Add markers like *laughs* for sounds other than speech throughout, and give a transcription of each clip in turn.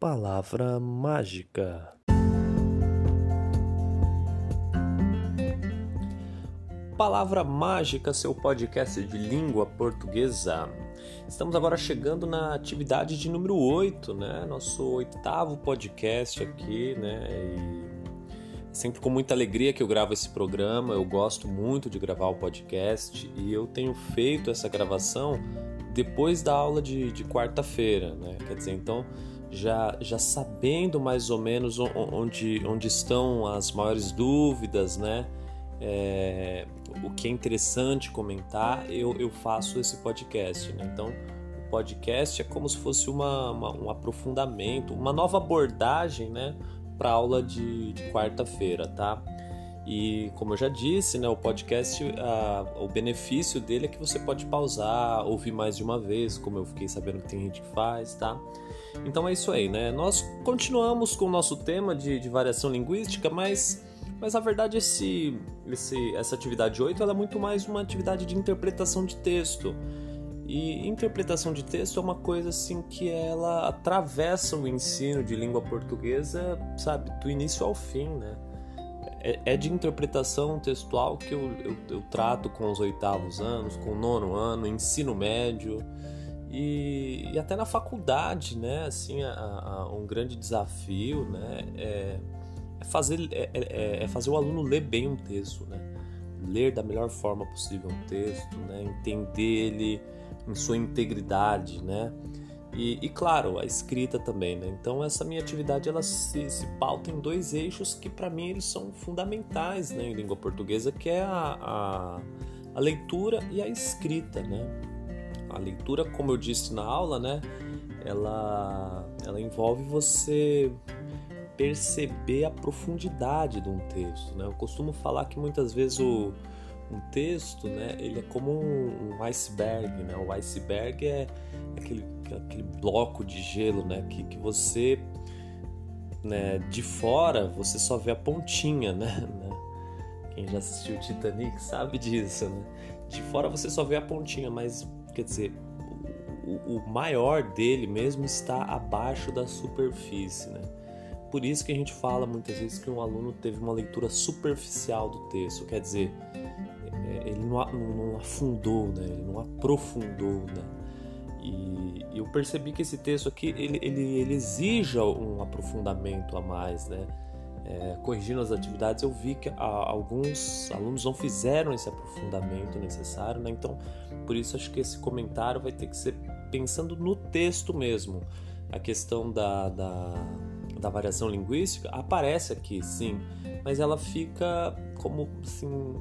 Palavra mágica. Palavra mágica, seu podcast de língua portuguesa. Estamos agora chegando na atividade de número 8, né? Nosso oitavo podcast aqui, né? E sempre com muita alegria que eu gravo esse programa. Eu gosto muito de gravar o podcast e eu tenho feito essa gravação depois da aula de, de quarta-feira, né? Quer dizer, então já, já sabendo mais ou menos onde, onde estão as maiores dúvidas, né? É, o que é interessante comentar, eu, eu faço esse podcast. Né? Então, o podcast é como se fosse uma, uma um aprofundamento, uma nova abordagem né, para aula de, de quarta-feira, tá? E como eu já disse, né, o podcast, a, o benefício dele é que você pode pausar, ouvir mais de uma vez, como eu fiquei sabendo que tem gente que faz, tá? Então é isso aí, né? Nós continuamos com o nosso tema de, de variação linguística, mas, mas na verdade esse, esse, essa atividade 8 ela é muito mais uma atividade de interpretação de texto. E interpretação de texto é uma coisa assim que ela atravessa o ensino de língua portuguesa, sabe, do início ao fim, né? É, é de interpretação textual que eu, eu, eu trato com os oitavos anos, com o nono ano, ensino médio. E, e até na faculdade, né? Assim, a, a, um grande desafio, né? É, é fazer, é, é, é, é, fazer o aluno ler bem um texto, né? Ler da melhor forma possível um texto, né? Entender ele em sua integridade, né? E, e, claro, a escrita também, né? Então essa minha atividade ela se, se pauta em dois eixos que para mim eles são fundamentais né, em língua portuguesa, que é a, a, a leitura e a escrita, né? A leitura, como eu disse na aula, né, ela, ela envolve você perceber a profundidade de um texto, né? Eu costumo falar que muitas vezes o, um texto, né, ele é como um, um iceberg, né? O iceberg é aquele, aquele bloco de gelo, né, que, que você né, de fora você só vê a pontinha, né? *laughs* Quem já assistiu Titanic sabe disso, né? De fora você só vê a pontinha, mas Quer dizer, o, o maior dele mesmo está abaixo da superfície, né? Por isso que a gente fala muitas vezes que um aluno teve uma leitura superficial do texto, quer dizer, é, ele não, não afundou, né? ele não aprofundou. Né? E, eu percebi que esse texto aqui ele, ele, ele exija um aprofundamento a mais. Né? É, corrigindo as atividades, eu vi que a, alguns alunos não fizeram esse aprofundamento necessário, né? então por isso acho que esse comentário vai ter que ser pensando no texto mesmo. A questão da, da, da variação linguística aparece aqui, sim, mas ela fica como assim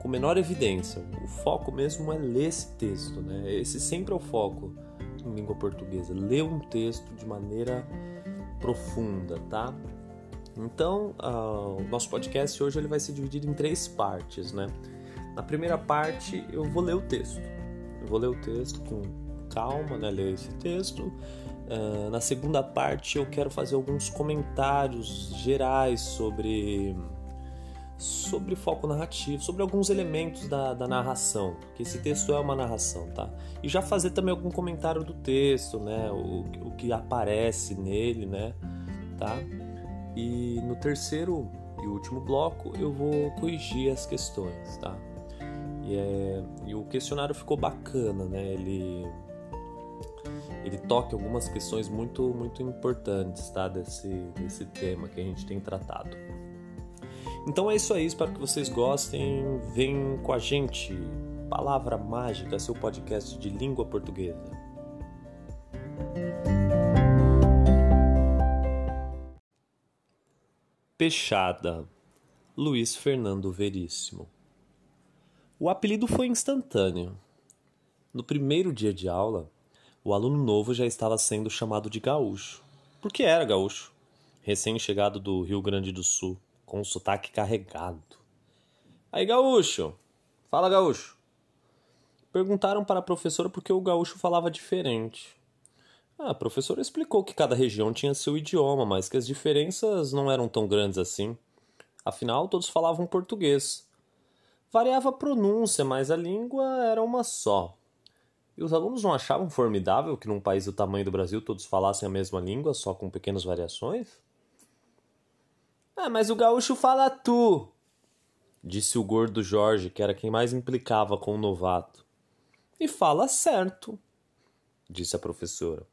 com menor evidência. O foco mesmo é ler esse texto, né? Esse sempre é o foco em língua portuguesa, ler um texto de maneira profunda, tá? Então, uh, o nosso podcast hoje ele vai se dividir em três partes, né? Na primeira parte, eu vou ler o texto. Eu vou ler o texto com calma, né? Ler esse texto. Uh, na segunda parte, eu quero fazer alguns comentários gerais sobre sobre foco narrativo, sobre alguns elementos da, da narração, que esse texto é uma narração, tá? E já fazer também algum comentário do texto, né? O, o que aparece nele, né? Tá? E no terceiro e último bloco eu vou corrigir as questões, tá? E, é, e o questionário ficou bacana, né? Ele, ele toca algumas questões muito, muito importantes, tá? Desse, desse tema que a gente tem tratado. Então é isso aí, espero que vocês gostem. Vem com a gente. Palavra Mágica, seu podcast de língua portuguesa. Peixada, Luiz Fernando Veríssimo. O apelido foi instantâneo. No primeiro dia de aula, o aluno novo já estava sendo chamado de gaúcho. Porque era gaúcho, recém-chegado do Rio Grande do Sul, com um sotaque carregado. Aí, gaúcho! Fala, gaúcho! Perguntaram para a professora por que o gaúcho falava diferente. Ah, a professora explicou que cada região tinha seu idioma, mas que as diferenças não eram tão grandes assim. Afinal, todos falavam português. Variava a pronúncia, mas a língua era uma só. E os alunos não achavam formidável que num país do tamanho do Brasil todos falassem a mesma língua, só com pequenas variações? Ah, mas o gaúcho fala tu, disse o gordo Jorge, que era quem mais implicava com o novato. E fala certo, disse a professora.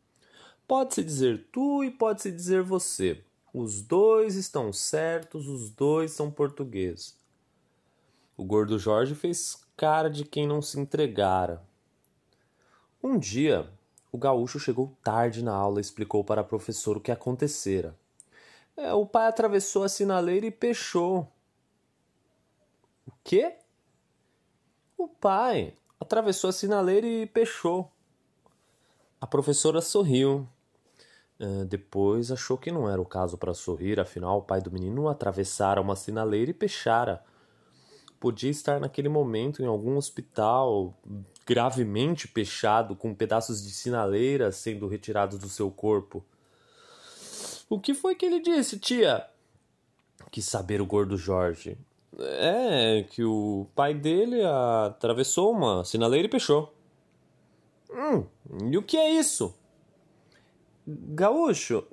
Pode-se dizer tu e pode-se dizer você. Os dois estão certos, os dois são portugueses. O gordo Jorge fez cara de quem não se entregara. Um dia, o gaúcho chegou tarde na aula e explicou para a professora o que acontecera. É, o pai atravessou a sinaleira e pechou. O quê? O pai atravessou a sinaleira e pechou. A professora sorriu. Depois achou que não era o caso para sorrir, afinal o pai do menino atravessara uma sinaleira e pechara. Podia estar naquele momento em algum hospital, gravemente pechado, com pedaços de sinaleira sendo retirados do seu corpo. O que foi que ele disse, tia? Quis saber o gordo Jorge. É que o pai dele atravessou uma sinaleira e pechou. Hum, e o que é isso? Gaúcho,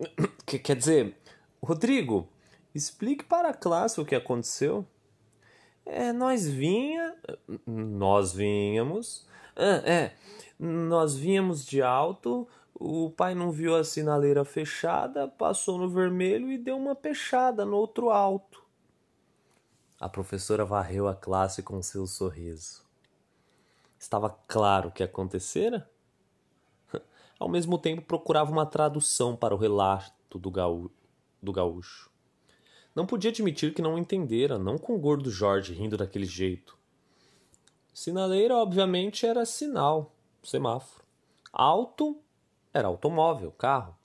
que, quer dizer, Rodrigo, explique para a classe o que aconteceu. É, nós vinha, nós vinhamos, ah, é, nós vínhamos de alto, o pai não viu a sinaleira fechada, passou no vermelho e deu uma pechada no outro alto. A professora varreu a classe com seu sorriso. Estava claro o que acontecera? Ao mesmo tempo, procurava uma tradução para o relato do, gaú do gaúcho. Não podia admitir que não entendera, não com o gordo Jorge rindo daquele jeito. Sinaleira, obviamente, era sinal, semáforo. Alto era automóvel, carro.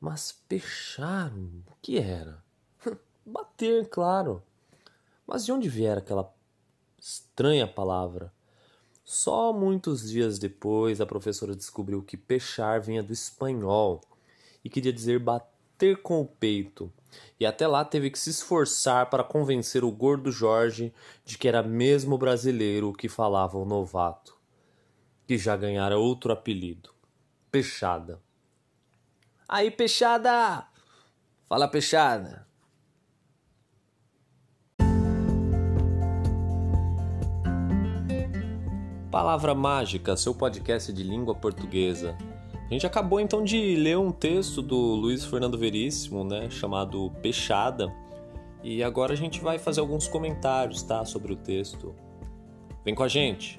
Mas pechar, o que era? *laughs* Bater, claro. Mas de onde viera aquela estranha palavra? Só muitos dias depois a professora descobriu que pechar vinha do espanhol e queria dizer bater com o peito. E até lá teve que se esforçar para convencer o gordo Jorge de que era mesmo brasileiro que falava o novato, que já ganhara outro apelido: Peixada. Aí, Peixada! Fala, Peixada! Palavra Mágica, seu podcast de língua portuguesa. A gente acabou então de ler um texto do Luiz Fernando Veríssimo, né, chamado Peixada, e agora a gente vai fazer alguns comentários, tá, sobre o texto. Vem com a gente.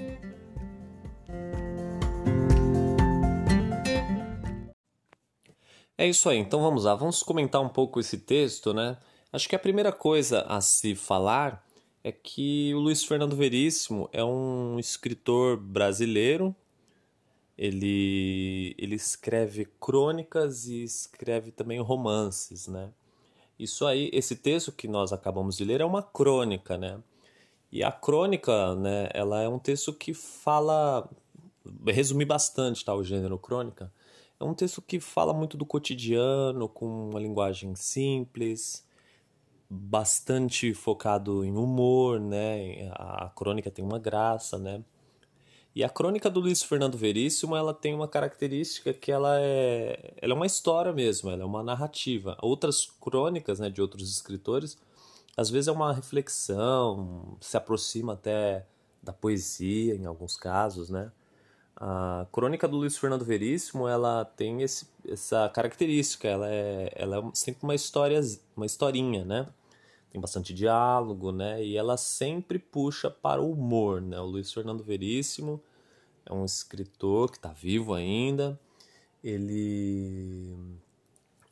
É isso aí, então vamos lá, vamos comentar um pouco esse texto, né? Acho que a primeira coisa a se falar é que o Luiz Fernando Veríssimo é um escritor brasileiro. Ele, ele escreve crônicas e escreve também romances, né? Isso aí, esse texto que nós acabamos de ler é uma crônica, né? E a crônica, né, ela é um texto que fala, resumir bastante, tá, o gênero crônica. É um texto que fala muito do cotidiano, com uma linguagem simples, bastante focado em humor, né? A crônica tem uma graça, né? E a crônica do Luiz Fernando Veríssimo, ela tem uma característica que ela é, ela é uma história mesmo, ela é uma narrativa. Outras crônicas, né, de outros escritores, às vezes é uma reflexão, se aproxima até da poesia em alguns casos, né? A crônica do Luiz Fernando Veríssimo, ela tem esse, essa característica, ela é, ela é sempre uma história, uma historinha, né? Tem bastante diálogo, né? E ela sempre puxa para o humor, né? O Luiz Fernando Veríssimo é um escritor que está vivo ainda. Ele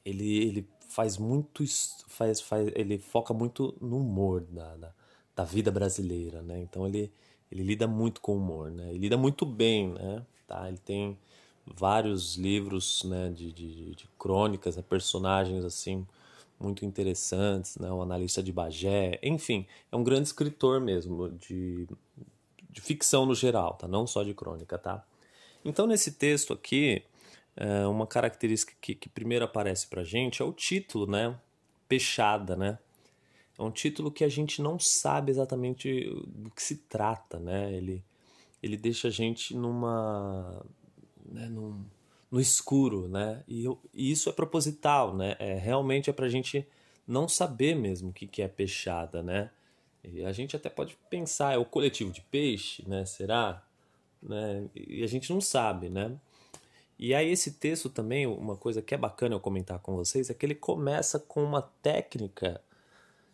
ele, ele faz muito faz, faz ele foca muito no humor da, da, da vida brasileira, né? Então ele ele lida muito com o humor, né? Ele lida muito bem, né? Tá? Ele tem vários livros, né? De, de, de crônicas, né? personagens assim muito interessantes, né? um analista de Bagé, enfim, é um grande escritor mesmo, de, de ficção no geral, tá? não só de crônica. Tá? Então, nesse texto aqui, é, uma característica que, que primeiro aparece para gente é o título, né? Peixada, né? É um título que a gente não sabe exatamente do que se trata, né? Ele, ele deixa a gente numa. Né, num, no escuro, né? E, eu, e, isso é proposital, né? É, realmente é pra gente não saber mesmo o que, que é peixada, né? E a gente até pode pensar, é o coletivo de peixe, né? Será? Né? E a gente não sabe, né? E aí esse texto também, uma coisa que é bacana eu comentar com vocês, é que ele começa com uma técnica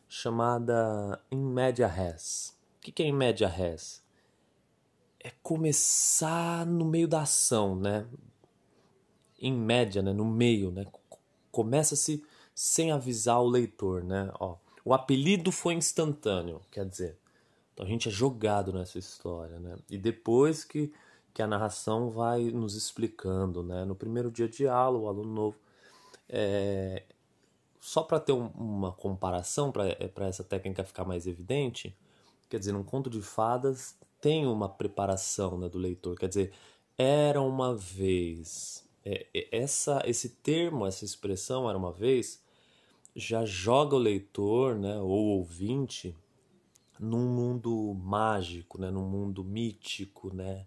chamada in media res. O que é in media res? É começar no meio da ação, né? Em média, né? No meio, né? Começa-se sem avisar o leitor, né? Ó, o apelido foi instantâneo, quer dizer, então a gente é jogado nessa história, né? E depois que, que a narração vai nos explicando, né? No primeiro dia de aula, o aluno novo, é... só para ter um, uma comparação, para é, essa técnica ficar mais evidente, quer dizer, um conto de fadas tem uma preparação né, do leitor, quer dizer, era uma vez. É, é essa, esse termo, essa expressão, era uma vez, já joga o leitor, né, ou ouvinte, num mundo mágico, né, num mundo mítico, né?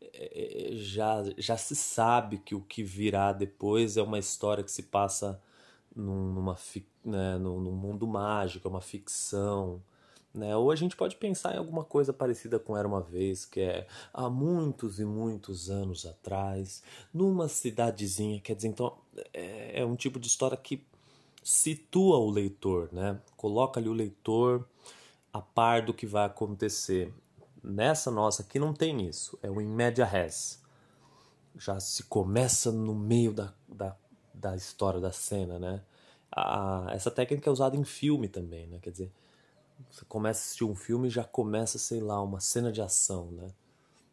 É, já, já se sabe que o que virá depois é uma história que se passa num, numa, né, num, num mundo mágico, é uma ficção. Né? Ou a gente pode pensar em alguma coisa parecida com Era uma Vez, que é há muitos e muitos anos atrás, numa cidadezinha. Quer dizer, então é, é um tipo de história que situa o leitor, né? Coloca ali o leitor a par do que vai acontecer. Nessa nossa aqui não tem isso, é o in media res. Já se começa no meio da, da, da história da cena, né? A, essa técnica é usada em filme também, né? Quer dizer, você começa a assistir um filme e já começa, sei lá, uma cena de ação, né?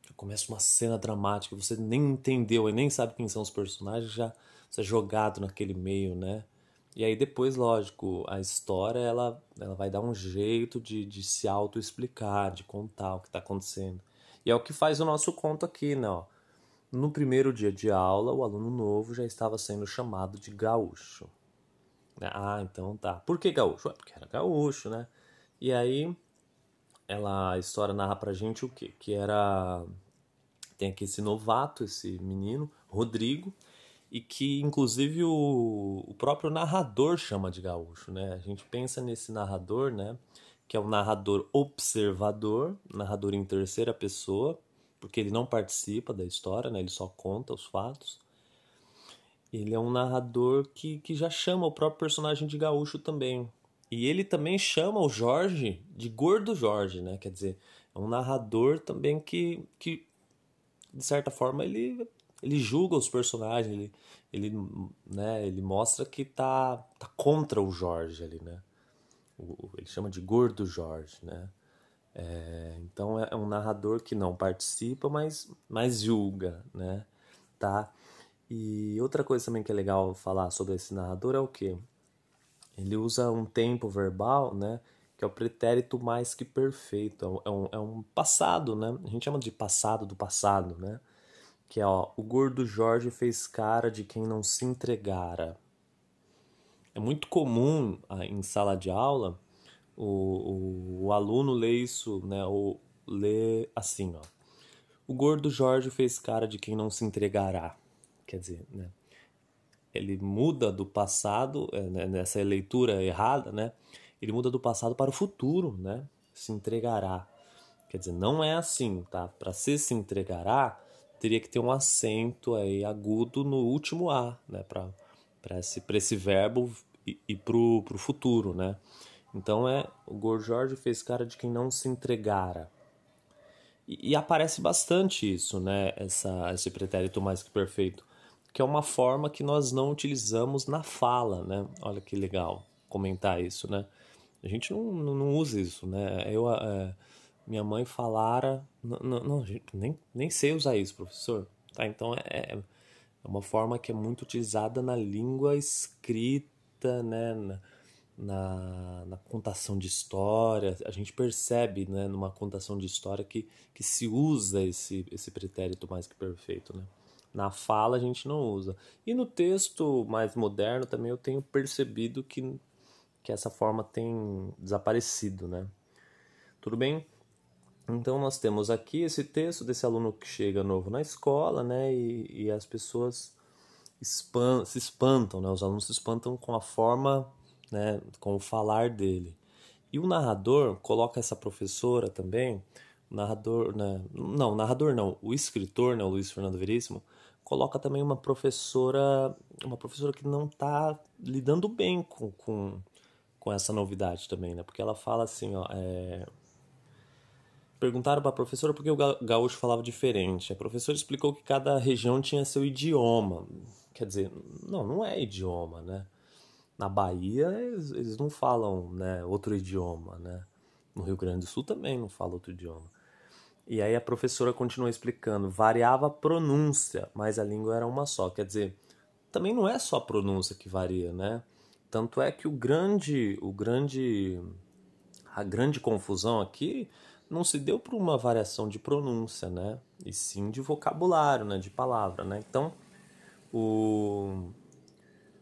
Já começa uma cena dramática, você nem entendeu e nem sabe quem são os personagens, já você é jogado naquele meio, né? E aí depois, lógico, a história ela, ela vai dar um jeito de, de se auto-explicar, de contar o que está acontecendo. E é o que faz o nosso conto aqui, né? Ó. No primeiro dia de aula, o aluno novo já estava sendo chamado de gaúcho. Ah, então tá. Por que gaúcho? É porque era gaúcho, né? E aí, ela, a história narra pra gente o quê? Que era... Tem aqui esse novato, esse menino, Rodrigo, e que inclusive o, o próprio narrador chama de gaúcho, né? A gente pensa nesse narrador, né? Que é o narrador observador, narrador em terceira pessoa, porque ele não participa da história, né? Ele só conta os fatos. Ele é um narrador que, que já chama o próprio personagem de gaúcho também. E ele também chama o Jorge de Gordo Jorge, né? Quer dizer, é um narrador também que, que de certa forma, ele ele julga os personagens, ele, ele, né, ele mostra que tá, tá contra o Jorge ali, né? O, ele chama de gordo Jorge, né? É, então é, é um narrador que não participa, mas, mas julga, né? Tá? E outra coisa também que é legal falar sobre esse narrador é o que? Ele usa um tempo verbal, né? Que é o pretérito mais que perfeito. É um, é um passado, né? A gente chama de passado do passado, né? que é ó, o gordo Jorge fez cara de quem não se entregara. É muito comum ah, em sala de aula o, o, o aluno ler isso, né, ou ler assim, ó. O gordo Jorge fez cara de quem não se entregará. Quer dizer, né, ele muda do passado, é, né, nessa leitura errada, né, ele muda do passado para o futuro, né, se entregará. Quer dizer, não é assim, tá? Para se se entregará, teria que ter um acento aí agudo no último A, né, para esse, esse verbo e, e pro, pro futuro, né? Então é o Gordo Jorge fez cara de quem não se entregara. E, e, aparece bastante isso, né? Essa, esse pretérito mais que perfeito, que é uma forma que nós não utilizamos na fala, né? Olha que legal comentar isso, né? A gente não, não, usa isso, né? Eu é, minha mãe falara. Não, não, não, nem, nem sei usar isso, professor. Tá? Então é, é uma forma que é muito utilizada na língua escrita, né? Na, na, na, contação de história. A gente percebe né, numa contação de história que, que se usa esse, esse pretérito mais que perfeito. Né? Na fala a gente não usa. E no texto mais moderno também eu tenho percebido que, que essa forma tem desaparecido. Né? Tudo bem? Então nós temos aqui esse texto desse aluno que chega novo na escola, né? E, e as pessoas espan se espantam, né? Os alunos se espantam com a forma, né? Com o falar dele. E o narrador coloca essa professora também, narrador, né? Não, narrador não, o escritor, né? O Luiz Fernando Veríssimo coloca também uma professora, uma professora que não está lidando bem com, com, com essa novidade também, né? Porque ela fala assim, ó, é Perguntaram para a professora por que o gaúcho falava diferente. A professora explicou que cada região tinha seu idioma. Quer dizer, não, não é idioma, né? Na Bahia eles, eles não falam né, outro idioma, né? No Rio Grande do Sul também não fala outro idioma. E aí a professora continuou explicando, variava a pronúncia, mas a língua era uma só. Quer dizer, também não é só a pronúncia que varia, né? Tanto é que o grande, o grande, a grande confusão aqui não se deu por uma variação de pronúncia, né? E sim de vocabulário, né? De palavra, né? Então, o,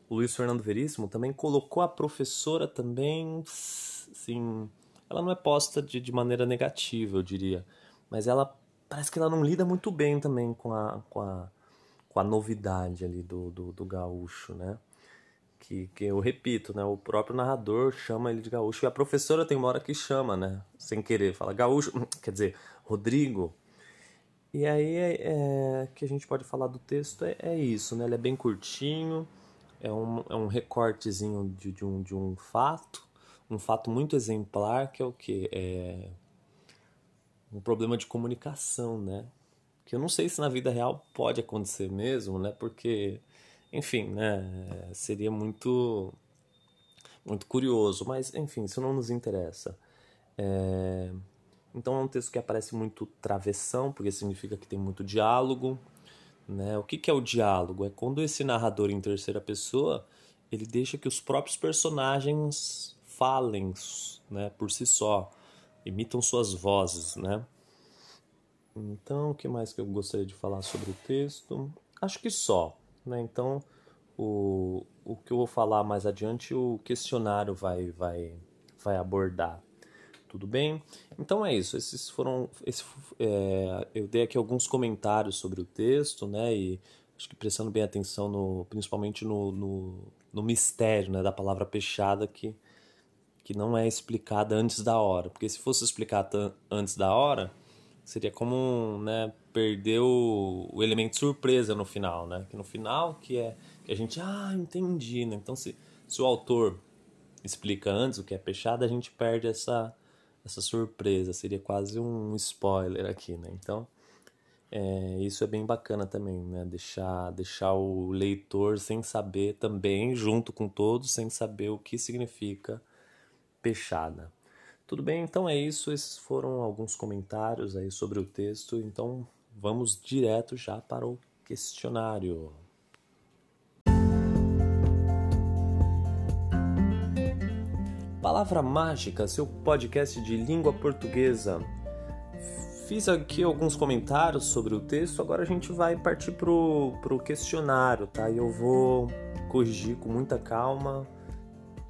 o Luiz Fernando Veríssimo também colocou a professora também, sim, ela não é posta de, de maneira negativa, eu diria, mas ela parece que ela não lida muito bem também com a, com a, com a novidade ali do, do, do gaúcho, né? que, que eu repito, né? O próprio narrador chama ele de gaúcho e a professora tem uma hora que chama, né? Sem querer, fala gaúcho, *laughs* quer dizer, Rodrigo. E aí é, é, que a gente pode falar do texto é, é, isso, né? Ele é bem curtinho, é um, é um recortezinho de, de, um, de um fato, um fato muito exemplar, que é o que? É um problema de comunicação, né? Que eu não sei se na vida real pode acontecer mesmo, né? Porque enfim, né? Seria muito muito curioso, mas enfim, isso não nos interessa. É... Então é um texto que aparece muito travessão, porque significa que tem muito diálogo. Né? O que, que é o diálogo? É quando esse narrador em terceira pessoa ele deixa que os próprios personagens falem né, por si só, imitam suas vozes. Né? Então, o que mais que eu gostaria de falar sobre o texto? Acho que só. Né? Então, o, o que eu vou falar mais adiante, o questionário vai, vai, vai abordar. Tudo bem? Então é isso. Esses foram. Esse, é, eu dei aqui alguns comentários sobre o texto, né? E acho que prestando bem atenção, no, principalmente no, no, no mistério né, da palavra peixada, que, que não é explicada antes da hora. Porque se fosse explicada antes da hora, seria como né, perder o, o, elemento surpresa no final, né? Que no final que é que a gente, ah, entendi, né? Então se, se o autor explica antes o que é peixada, a gente perde essa essa surpresa, seria quase um spoiler aqui, né? Então, é, isso é bem bacana também, né? Deixar, deixar o leitor sem saber também, junto com todos, sem saber o que significa peixada. Tudo bem, então é isso. Esses foram alguns comentários aí sobre o texto. Então vamos direto já para o questionário. Palavra Mágica, seu podcast de língua portuguesa. Fiz aqui alguns comentários sobre o texto, agora a gente vai partir para o questionário, tá? E eu vou corrigir com muita calma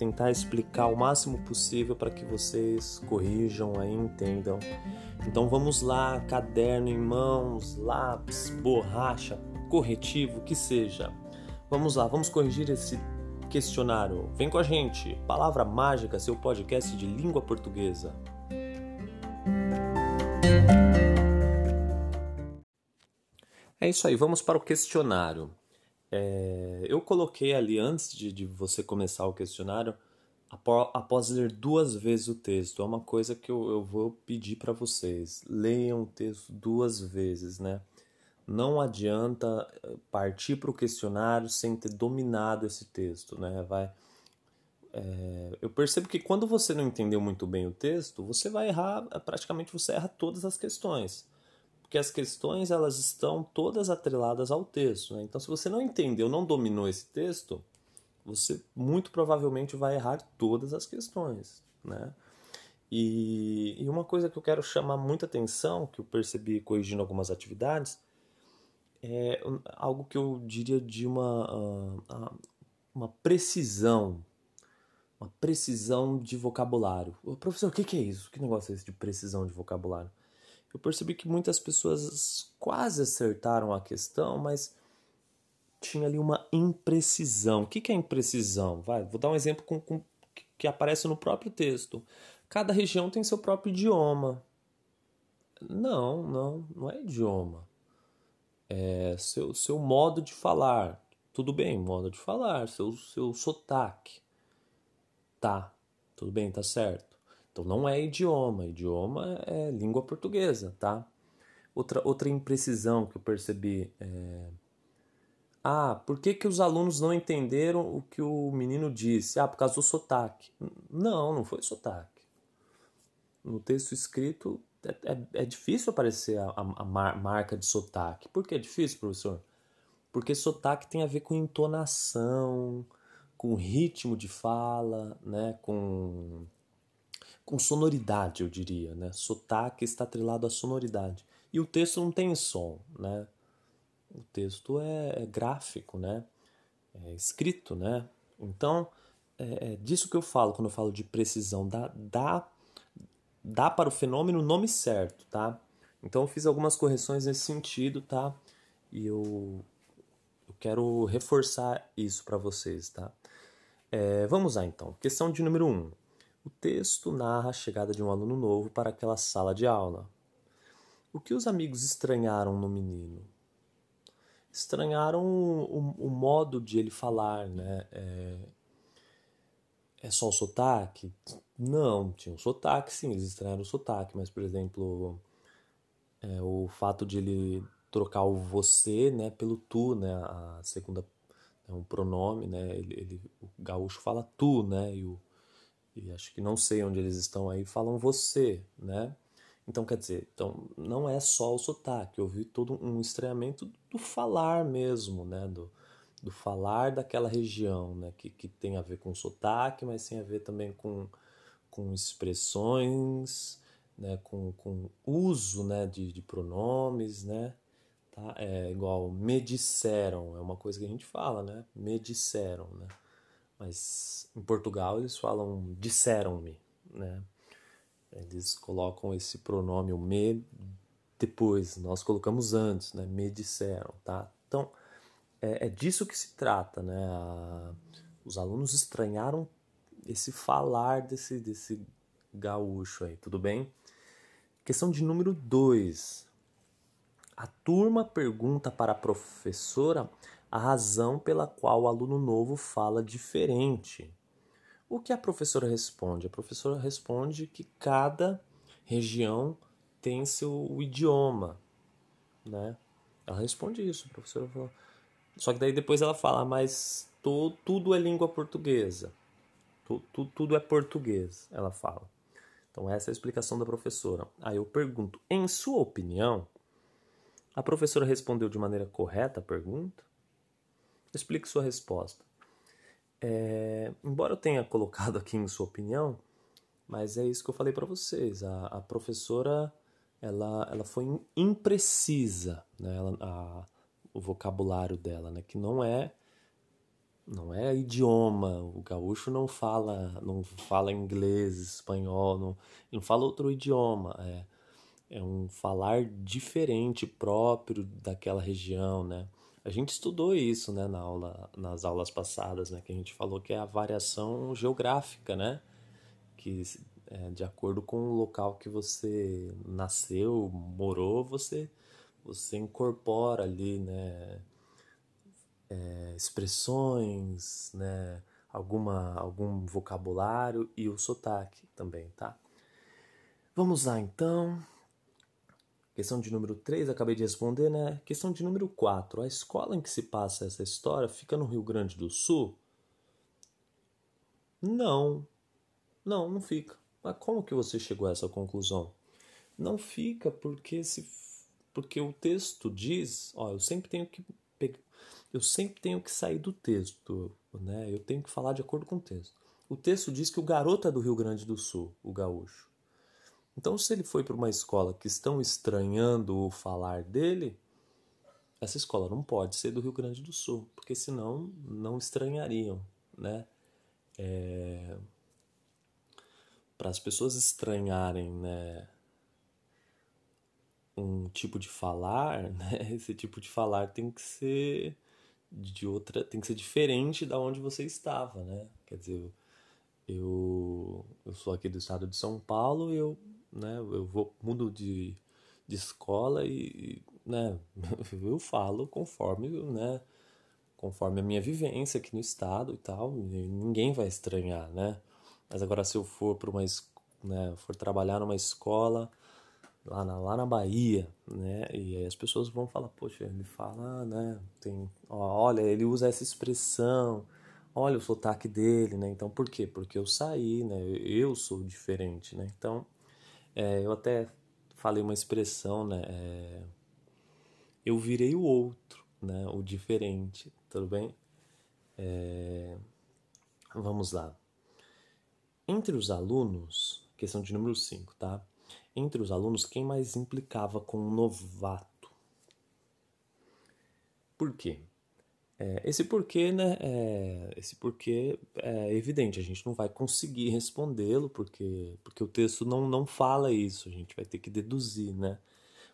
tentar explicar o máximo possível para que vocês corrijam aí, entendam. Então vamos lá, caderno em mãos, lápis, borracha, corretivo, que seja. Vamos lá, vamos corrigir esse questionário. Vem com a gente. Palavra Mágica, seu podcast de língua portuguesa. É isso aí, vamos para o questionário. É, eu coloquei ali antes de, de, você começar o questionário, após ler duas vezes o texto. É uma coisa que eu, eu vou pedir para vocês. Leiam o texto duas vezes, né? Não adianta eh, partir para o questionário sem ter dominado esse texto, né? Vai, é, eu percebo que quando você não entendeu muito bem o texto, você vai errar, praticamente você erra todas as questões porque as questões elas estão todas atreladas ao texto. Né? Então, se você não entendeu, não dominou esse texto, você muito provavelmente vai errar todas as questões. Né? E, e uma coisa que eu quero chamar muita atenção, que eu percebi corrigindo algumas atividades, é algo que eu diria de uma, uh, uma precisão, uma precisão de vocabulário. Professor, o que é isso? Que negócio é esse de precisão de vocabulário? Eu percebi que muitas pessoas quase acertaram a questão, mas tinha ali uma imprecisão. O que é imprecisão? Vai, vou dar um exemplo com, com, que aparece no próprio texto. Cada região tem seu próprio idioma. Não, não, não é idioma. É seu, seu modo de falar. Tudo bem, modo de falar, seu, seu sotaque. Tá, tudo bem, tá certo. Então não é idioma, idioma é língua portuguesa, tá? Outra, outra imprecisão que eu percebi é... Ah, por que, que os alunos não entenderam o que o menino disse? Ah, por causa do sotaque. Não, não foi sotaque. No texto escrito é, é, é difícil aparecer a, a, a marca de sotaque. Por que é difícil, professor? Porque sotaque tem a ver com entonação, com ritmo de fala, né? com com sonoridade, eu diria, né? Sotaque está atrelado à sonoridade. E o texto não tem som, né? O texto é, é gráfico, né? É escrito, né? Então, é, é, disso que eu falo quando eu falo de precisão. Dá, dá, dá para o fenômeno o nome certo, tá? Então, eu fiz algumas correções nesse sentido, tá? E eu, eu quero reforçar isso para vocês, tá? É, vamos lá, então. Questão de número 1. Um. O texto narra a chegada de um aluno novo para aquela sala de aula. O que os amigos estranharam no menino? Estranharam o, o, o modo de ele falar, né? É, é só o sotaque? Não, tinha um sotaque, sim, eles estranharam o sotaque, mas, por exemplo, é, o fato de ele trocar o você né, pelo tu, né? A segunda é um pronome, né? Ele, ele, o gaúcho fala tu, né? E o e acho que não sei onde eles estão aí, falam você, né? Então, quer dizer, então, não é só o sotaque, eu vi todo um estranhamento do falar mesmo, né? Do, do falar daquela região, né? Que, que tem a ver com sotaque, mas tem a ver também com, com expressões, né? com, com uso né? de, de pronomes, né? Tá? É igual me disseram, é uma coisa que a gente fala, né? Me disseram, né? Mas em Portugal eles falam disseram-me, né? Eles colocam esse pronome o me depois, nós colocamos antes, né? Me disseram, tá? Então é, é disso que se trata, né? A, os alunos estranharam esse falar desse desse gaúcho aí, tudo bem? Questão de número 2. A turma pergunta para a professora a razão pela qual o aluno novo fala diferente. O que a professora responde? A professora responde que cada região tem seu idioma, né? Ela responde isso, a professora fala. Só que daí depois ela fala, mas to, tudo é língua portuguesa. Tu, tu, tudo é português, ela fala. Então essa é a explicação da professora. Aí eu pergunto, em sua opinião, a professora respondeu de maneira correta a pergunta? Explique sua resposta. É, embora eu tenha colocado aqui em sua opinião, mas é isso que eu falei para vocês. A, a, professora ela, ela foi imprecisa, né? Ela, a, o vocabulário dela, né? Que não é não é idioma. O gaúcho não fala não fala inglês, espanhol, não, não fala outro idioma. É, é um falar diferente próprio daquela região, né? A gente estudou isso, né, na aula, nas aulas passadas, né, que a gente falou que é a variação geográfica, né, que é, de acordo com o local que você nasceu, morou, você você incorpora ali, né, é, expressões, né, alguma algum vocabulário e o sotaque também, tá? Vamos lá então. Questão de número 3, acabei de responder, né? Questão de número 4. A escola em que se passa essa história fica no Rio Grande do Sul? Não. Não, não fica. Mas como que você chegou a essa conclusão? Não fica porque se porque o texto diz, ó, eu sempre tenho que eu sempre tenho que sair do texto, né? Eu tenho que falar de acordo com o texto. O texto diz que o garoto é do Rio Grande do Sul, o gaúcho. Então, se ele foi para uma escola que estão estranhando o falar dele, essa escola não pode ser do Rio Grande do Sul, porque senão não estranhariam, né? É... Para as pessoas estranharem, né? um tipo de falar, *laughs* né? Esse tipo de falar tem que ser de outra, tem que ser diferente da onde você estava, né? Quer dizer, eu, eu sou aqui do estado de São Paulo eu, né, eu vou mudo de, de escola e, né, *laughs* eu falo conforme, né, conforme a minha vivência aqui no estado e tal, ninguém vai estranhar, né? Mas agora se eu for para uma né, for trabalhar numa escola lá na, lá na Bahia, né? E aí as pessoas vão falar, poxa, ele fala, né? Tem, ó, olha, ele usa essa expressão, olha o sotaque dele, né? Então por quê? Porque eu saí, né? Eu sou diferente, né? Então é, eu até falei uma expressão, né? É, eu virei o outro, né? O diferente, tudo bem? É, vamos lá. Entre os alunos, questão de número 5, tá? Entre os alunos, quem mais implicava com um novato? Por quê? É, esse porquê, né? É, esse porquê é evidente, a gente não vai conseguir respondê-lo porque, porque o texto não, não fala isso, a gente vai ter que deduzir, né?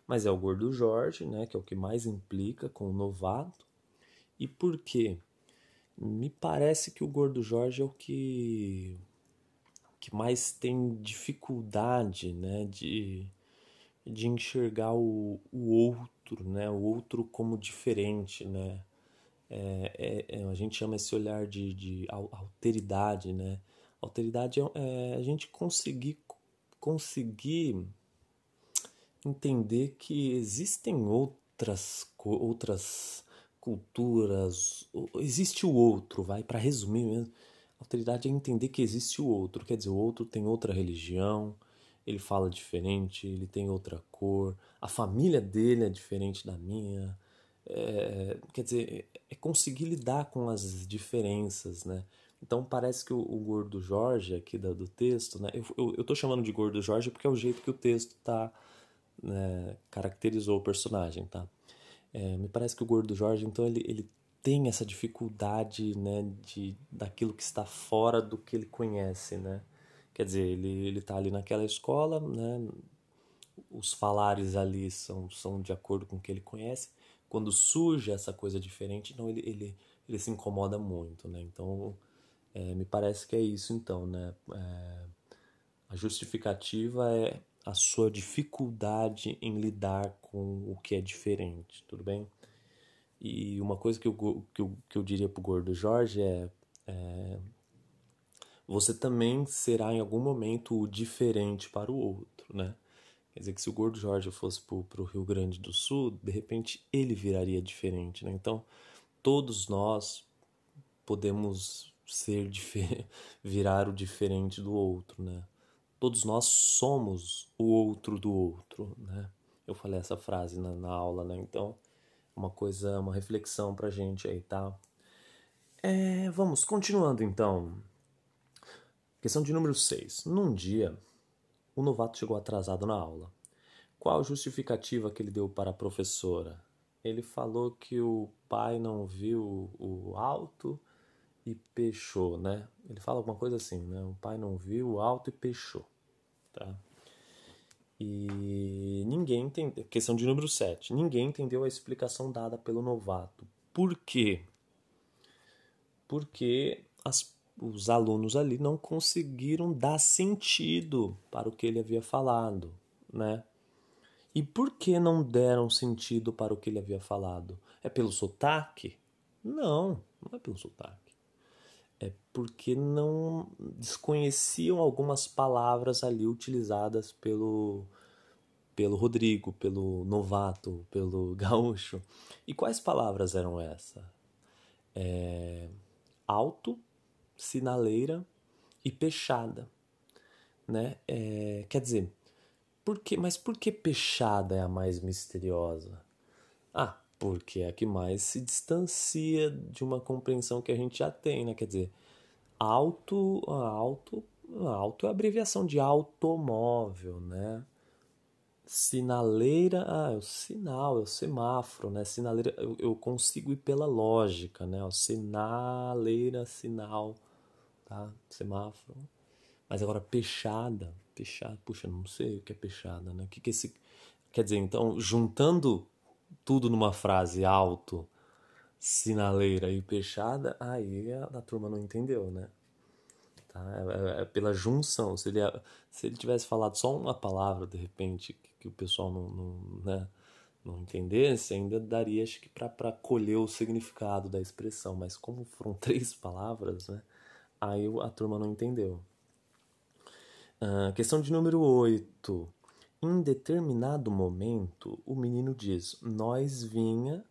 Mas é o Gordo Jorge, né? Que é o que mais implica com o novato. E por quê? Me parece que o Gordo Jorge é o que que mais tem dificuldade né, de, de enxergar o, o outro, né, o outro como diferente. Né? É, é, é a gente chama esse olhar de, de alteridade. Né? Alteridade é, é a gente conseguir, conseguir entender que existem outras, outras culturas, existe o outro, vai, para resumir mesmo Alteridade é entender que existe o outro, quer dizer, o outro tem outra religião, ele fala diferente, ele tem outra cor, a família dele é diferente da minha. É, quer dizer, é conseguir lidar com as diferenças, né? Então parece que o, o Gordo Jorge aqui da, do texto, né? Eu, eu, eu tô chamando de Gordo Jorge porque é o jeito que o texto tá, né, caracterizou o personagem, tá? É, me parece que o Gordo Jorge, então, ele, ele tem essa dificuldade né, de, daquilo que está fora do que ele conhece, né? Quer dizer, ele ele está ali naquela escola, né? Os falares ali são, são de acordo com o que ele conhece. Quando surge essa coisa diferente, então ele, ele, ele se incomoda muito, né? Então, é, me parece que é isso, então, né? É, a justificativa é a sua dificuldade em lidar com o que é diferente, tudo bem? E uma coisa que eu, que eu, que eu diria pro Gordo Jorge é, é você também será em algum momento o diferente para o outro, né? Quer dizer que se o Gordo Jorge fosse para o Rio Grande do Sul, de repente ele viraria diferente, né? Então, todos nós podemos ser *laughs* virar o diferente do outro, né? Todos nós somos o outro do outro, né? Eu falei essa frase na, na aula, né? Então, uma coisa, uma reflexão pra gente aí, tá? É, vamos, continuando então. Questão de número 6. Num dia, o novato chegou atrasado na aula. Qual justificativa que ele deu para a professora? Ele falou que o pai não viu o alto e pechou, né? Ele fala alguma coisa assim, né? O pai não viu o alto e pechou, tá? E ninguém entendeu. Questão de número 7. Ninguém entendeu a explicação dada pelo novato. Por quê? Porque as, os alunos ali não conseguiram dar sentido para o que ele havia falado, né? E por que não deram sentido para o que ele havia falado? É pelo sotaque? Não, não é pelo sotaque. É porque não desconheciam algumas palavras ali utilizadas pelo pelo Rodrigo, pelo novato, pelo *laughs* gaúcho. E quais palavras eram essas? É, alto, sinaleira e peixada. Né? É, quer dizer, por que, mas por que peixada é a mais misteriosa? Ah, porque é a que mais se distancia de uma compreensão que a gente já tem, né? Quer dizer, alto, alto, alto é abreviação de automóvel, né? Sinaleira, ah, é o sinal, é o semáforo, né? Sinaleira, eu, eu consigo ir pela lógica, né? O sinaleira, sinal, tá? Semáforo. Mas agora peixada, peixada, puxa, não sei o que é peixada, né? O que que é esse Quer dizer, então, juntando tudo numa frase alto, sinaleira e peixada, aí a, a turma não entendeu, né? Tá? É, é, é, pela junção. Se ele, se ele tivesse falado só uma palavra, de repente, que, que o pessoal não, não, né, não entendesse, ainda daria, acho que, para colher o significado da expressão. Mas como foram *laughs* três palavras, né? Aí a turma não entendeu. Uh, questão de número 8. Em determinado momento, o menino diz: Nós vinha,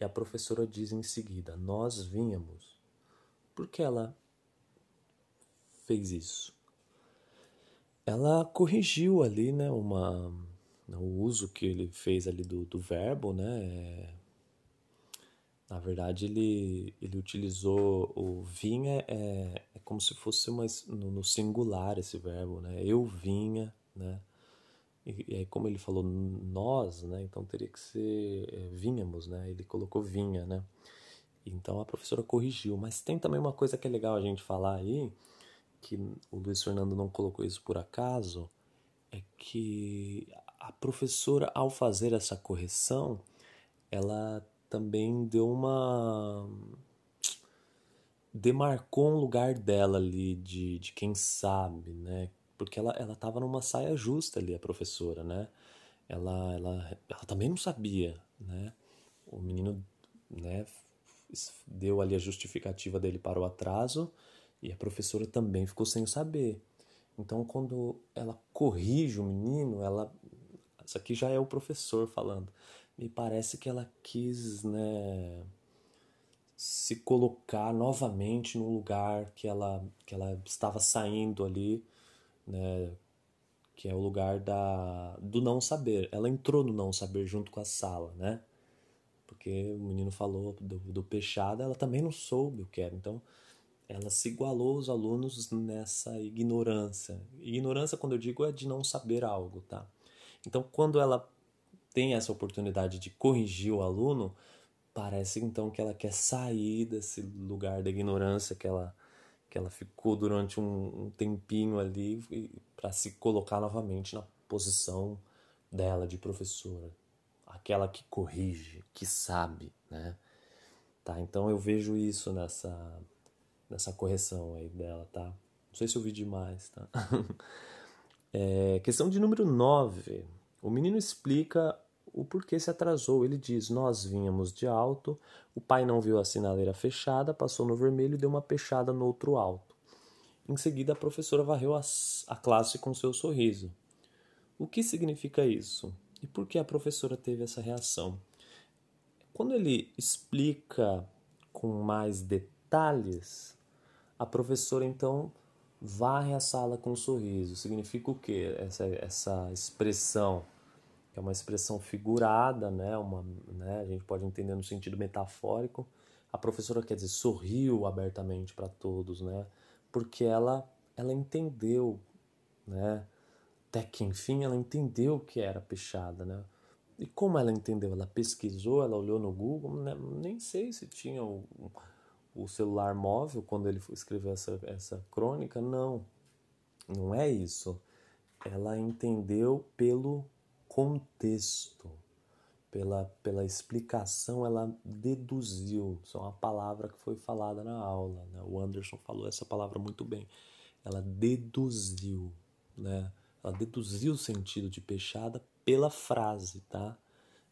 e a professora diz em seguida: Nós vínhamos. Por que ela fez isso? Ela corrigiu ali, né, uma, o uso que ele fez ali do, do verbo, né, é, na verdade, ele, ele utilizou o vinha, é, é como se fosse uma, no, no singular esse verbo, né? Eu vinha, né? E, e, aí, como ele falou nós, né? Então teria que ser é, vinhamos, né? Ele colocou vinha, né? Então a professora corrigiu. Mas tem também uma coisa que é legal a gente falar aí, que o Luiz Fernando não colocou isso por acaso, é que a professora, ao fazer essa correção, ela também deu uma. demarcou um lugar dela ali, de, de quem sabe, né? Porque ela, ela tava numa saia justa ali, a professora, né? Ela, ela, ela também não sabia, né? O menino, né? Deu ali a justificativa dele para o atraso e a professora também ficou sem saber. Então, quando ela corrige o menino, ela. Isso aqui já é o professor falando me parece que ela quis, né, se colocar novamente no lugar que ela, que ela estava saindo ali, né, que é o lugar da, do não saber. Ela entrou no não saber junto com a sala, né? Porque o menino falou do, do peixada, ela também não soube o que era. Então, ela se igualou aos alunos nessa ignorância. Ignorância, quando eu digo, é de não saber algo, tá? Então, quando ela tem essa oportunidade de corrigir o aluno, parece então que ela quer sair desse lugar da ignorância que ela, que ela ficou durante um, um tempinho ali para se colocar novamente na posição dela de professora, aquela que corrige, que sabe, né? Tá, então eu vejo isso nessa nessa correção aí dela, tá? Não sei se eu vi demais, tá? *laughs* é, questão de número 9. O menino explica o porquê se atrasou. Ele diz: Nós vínhamos de alto, o pai não viu a sinaleira fechada, passou no vermelho e deu uma peixada no outro alto. Em seguida, a professora varreu a classe com seu sorriso. O que significa isso? E por que a professora teve essa reação? Quando ele explica com mais detalhes, a professora então varre a sala com um sorriso. Significa o quê? Essa, essa expressão é uma expressão figurada, né? Uma, né? A gente pode entender no sentido metafórico. A professora quer dizer sorriu abertamente para todos, né? Porque ela ela entendeu, né? Até que enfim ela entendeu o que era peixada, né? E como ela entendeu? Ela pesquisou, ela olhou no Google, né? nem sei se tinha o, o celular móvel quando ele escreveu essa, essa crônica, não. Não é isso. Ela entendeu pelo contexto, pela, pela explicação, ela deduziu. Isso é uma palavra que foi falada na aula. Né? O Anderson falou essa palavra muito bem. Ela deduziu, né? Ela deduziu o sentido de peixada pela frase, tá?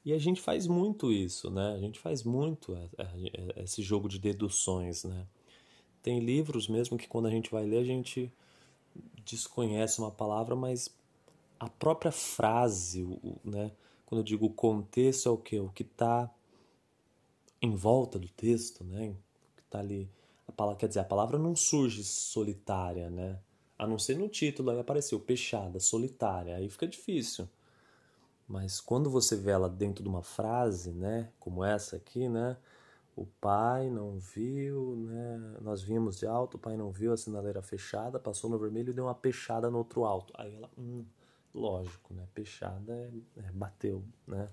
E a gente faz muito isso, né? A gente faz muito é, é, é, esse jogo de deduções, né? Tem livros mesmo que quando a gente vai ler a gente desconhece uma palavra, mas a própria frase, né? Quando eu digo contexto é o que? O que está em volta do texto, né? O que está ali. A palavra, quer dizer, a palavra não surge solitária, né? A não ser no título, aí apareceu peixada, solitária, aí fica difícil. Mas quando você vê ela dentro de uma frase, né? Como essa aqui, né? O pai não viu, né? Nós vimos de alto, o pai não viu a sinaleira fechada, passou no vermelho e deu uma peixada no outro alto. Aí ela, hum, lógico, né? Peixada é, é, bateu, né?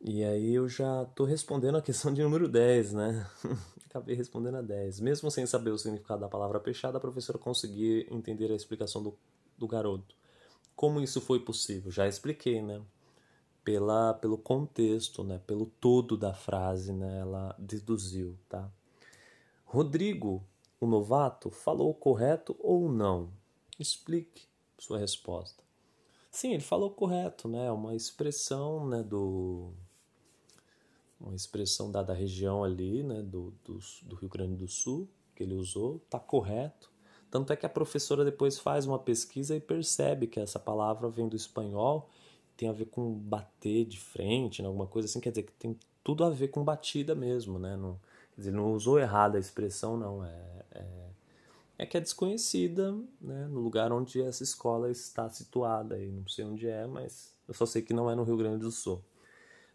E aí eu já tô respondendo a questão de número 10, né? *laughs* Acabei respondendo a 10. Mesmo sem saber o significado da palavra peixada, a professora conseguia entender a explicação do, do garoto. Como isso foi possível? Já expliquei, né? Pela, pelo contexto, né? Pelo todo da frase, né? Ela deduziu, tá? Rodrigo, o novato, falou correto ou não? Explique sua resposta. Sim, ele falou correto, né? Uma expressão, né, do uma expressão da, da região ali, né, do, do, do Rio Grande do Sul, que ele usou, tá correto. Tanto é que a professora depois faz uma pesquisa e percebe que essa palavra vem do espanhol, tem a ver com bater de frente, né, alguma coisa assim, quer dizer que tem tudo a ver com batida mesmo, né? Não, quer dizer, não usou errado a expressão, não. É, é, é que é desconhecida, né, no lugar onde essa escola está situada. E não sei onde é, mas eu só sei que não é no Rio Grande do Sul.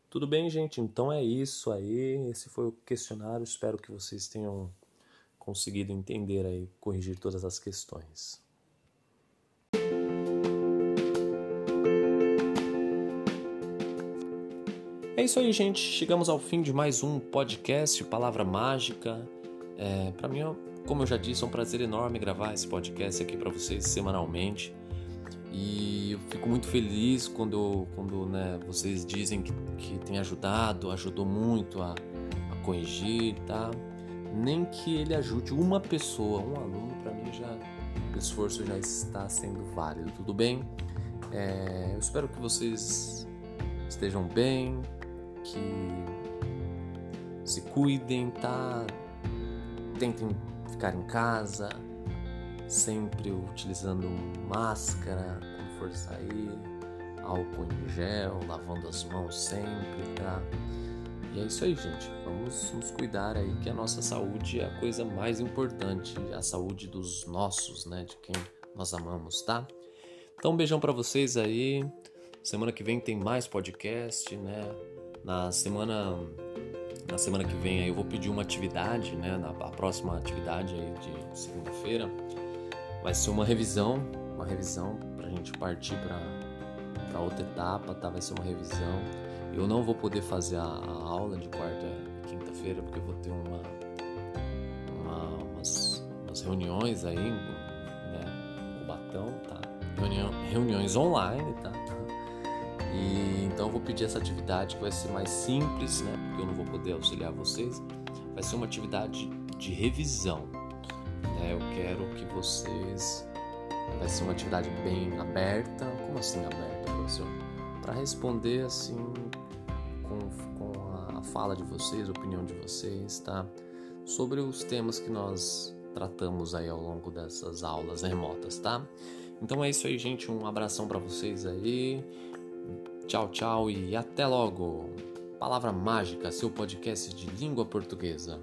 Tudo bem, gente? Então é isso aí. Esse foi o questionário. Espero que vocês tenham conseguido entender aí, corrigir todas as questões. É isso aí, gente. Chegamos ao fim de mais um podcast Palavra Mágica. É, para mim, como eu já disse, é um prazer enorme gravar esse podcast aqui para vocês semanalmente. E eu fico muito feliz quando, quando né, vocês dizem que, que tem ajudado, ajudou muito a, a corrigir, tá? Nem que ele ajude uma pessoa, um aluno, para mim já o esforço já está sendo válido, tudo bem? É, eu espero que vocês estejam bem, que se cuidem, tá? Tentem ficar em casa, sempre utilizando máscara quando for sair, álcool em gel, lavando as mãos sempre, tá? E é isso aí, gente. Vamos nos cuidar aí que a nossa saúde é a coisa mais importante, a saúde dos nossos, né, de quem nós amamos, tá? Então, um beijão para vocês aí. Semana que vem tem mais podcast, né? Na semana na semana que vem aí eu vou pedir uma atividade, né? Na a próxima atividade aí de segunda-feira vai ser uma revisão, uma revisão para a gente partir para outra etapa, tá? Vai ser uma revisão. Eu não vou poder fazer a, a aula de quarta e quinta-feira porque eu vou ter uma, uma umas, umas, reuniões aí, né? O batão, tá? Reunião, reuniões online, tá? E então eu vou pedir essa atividade que vai ser mais simples, né? Porque eu não vou poder auxiliar vocês. Vai ser uma atividade de revisão, né? Eu quero que vocês. Vai ser uma atividade bem aberta. Como assim aberta, professor? Para responder assim com, com a fala de vocês, a opinião de vocês, tá? Sobre os temas que nós tratamos aí ao longo dessas aulas remotas, tá? Então é isso aí, gente. Um abração para vocês aí. Tchau, tchau e até logo. Palavra Mágica, seu podcast de língua portuguesa.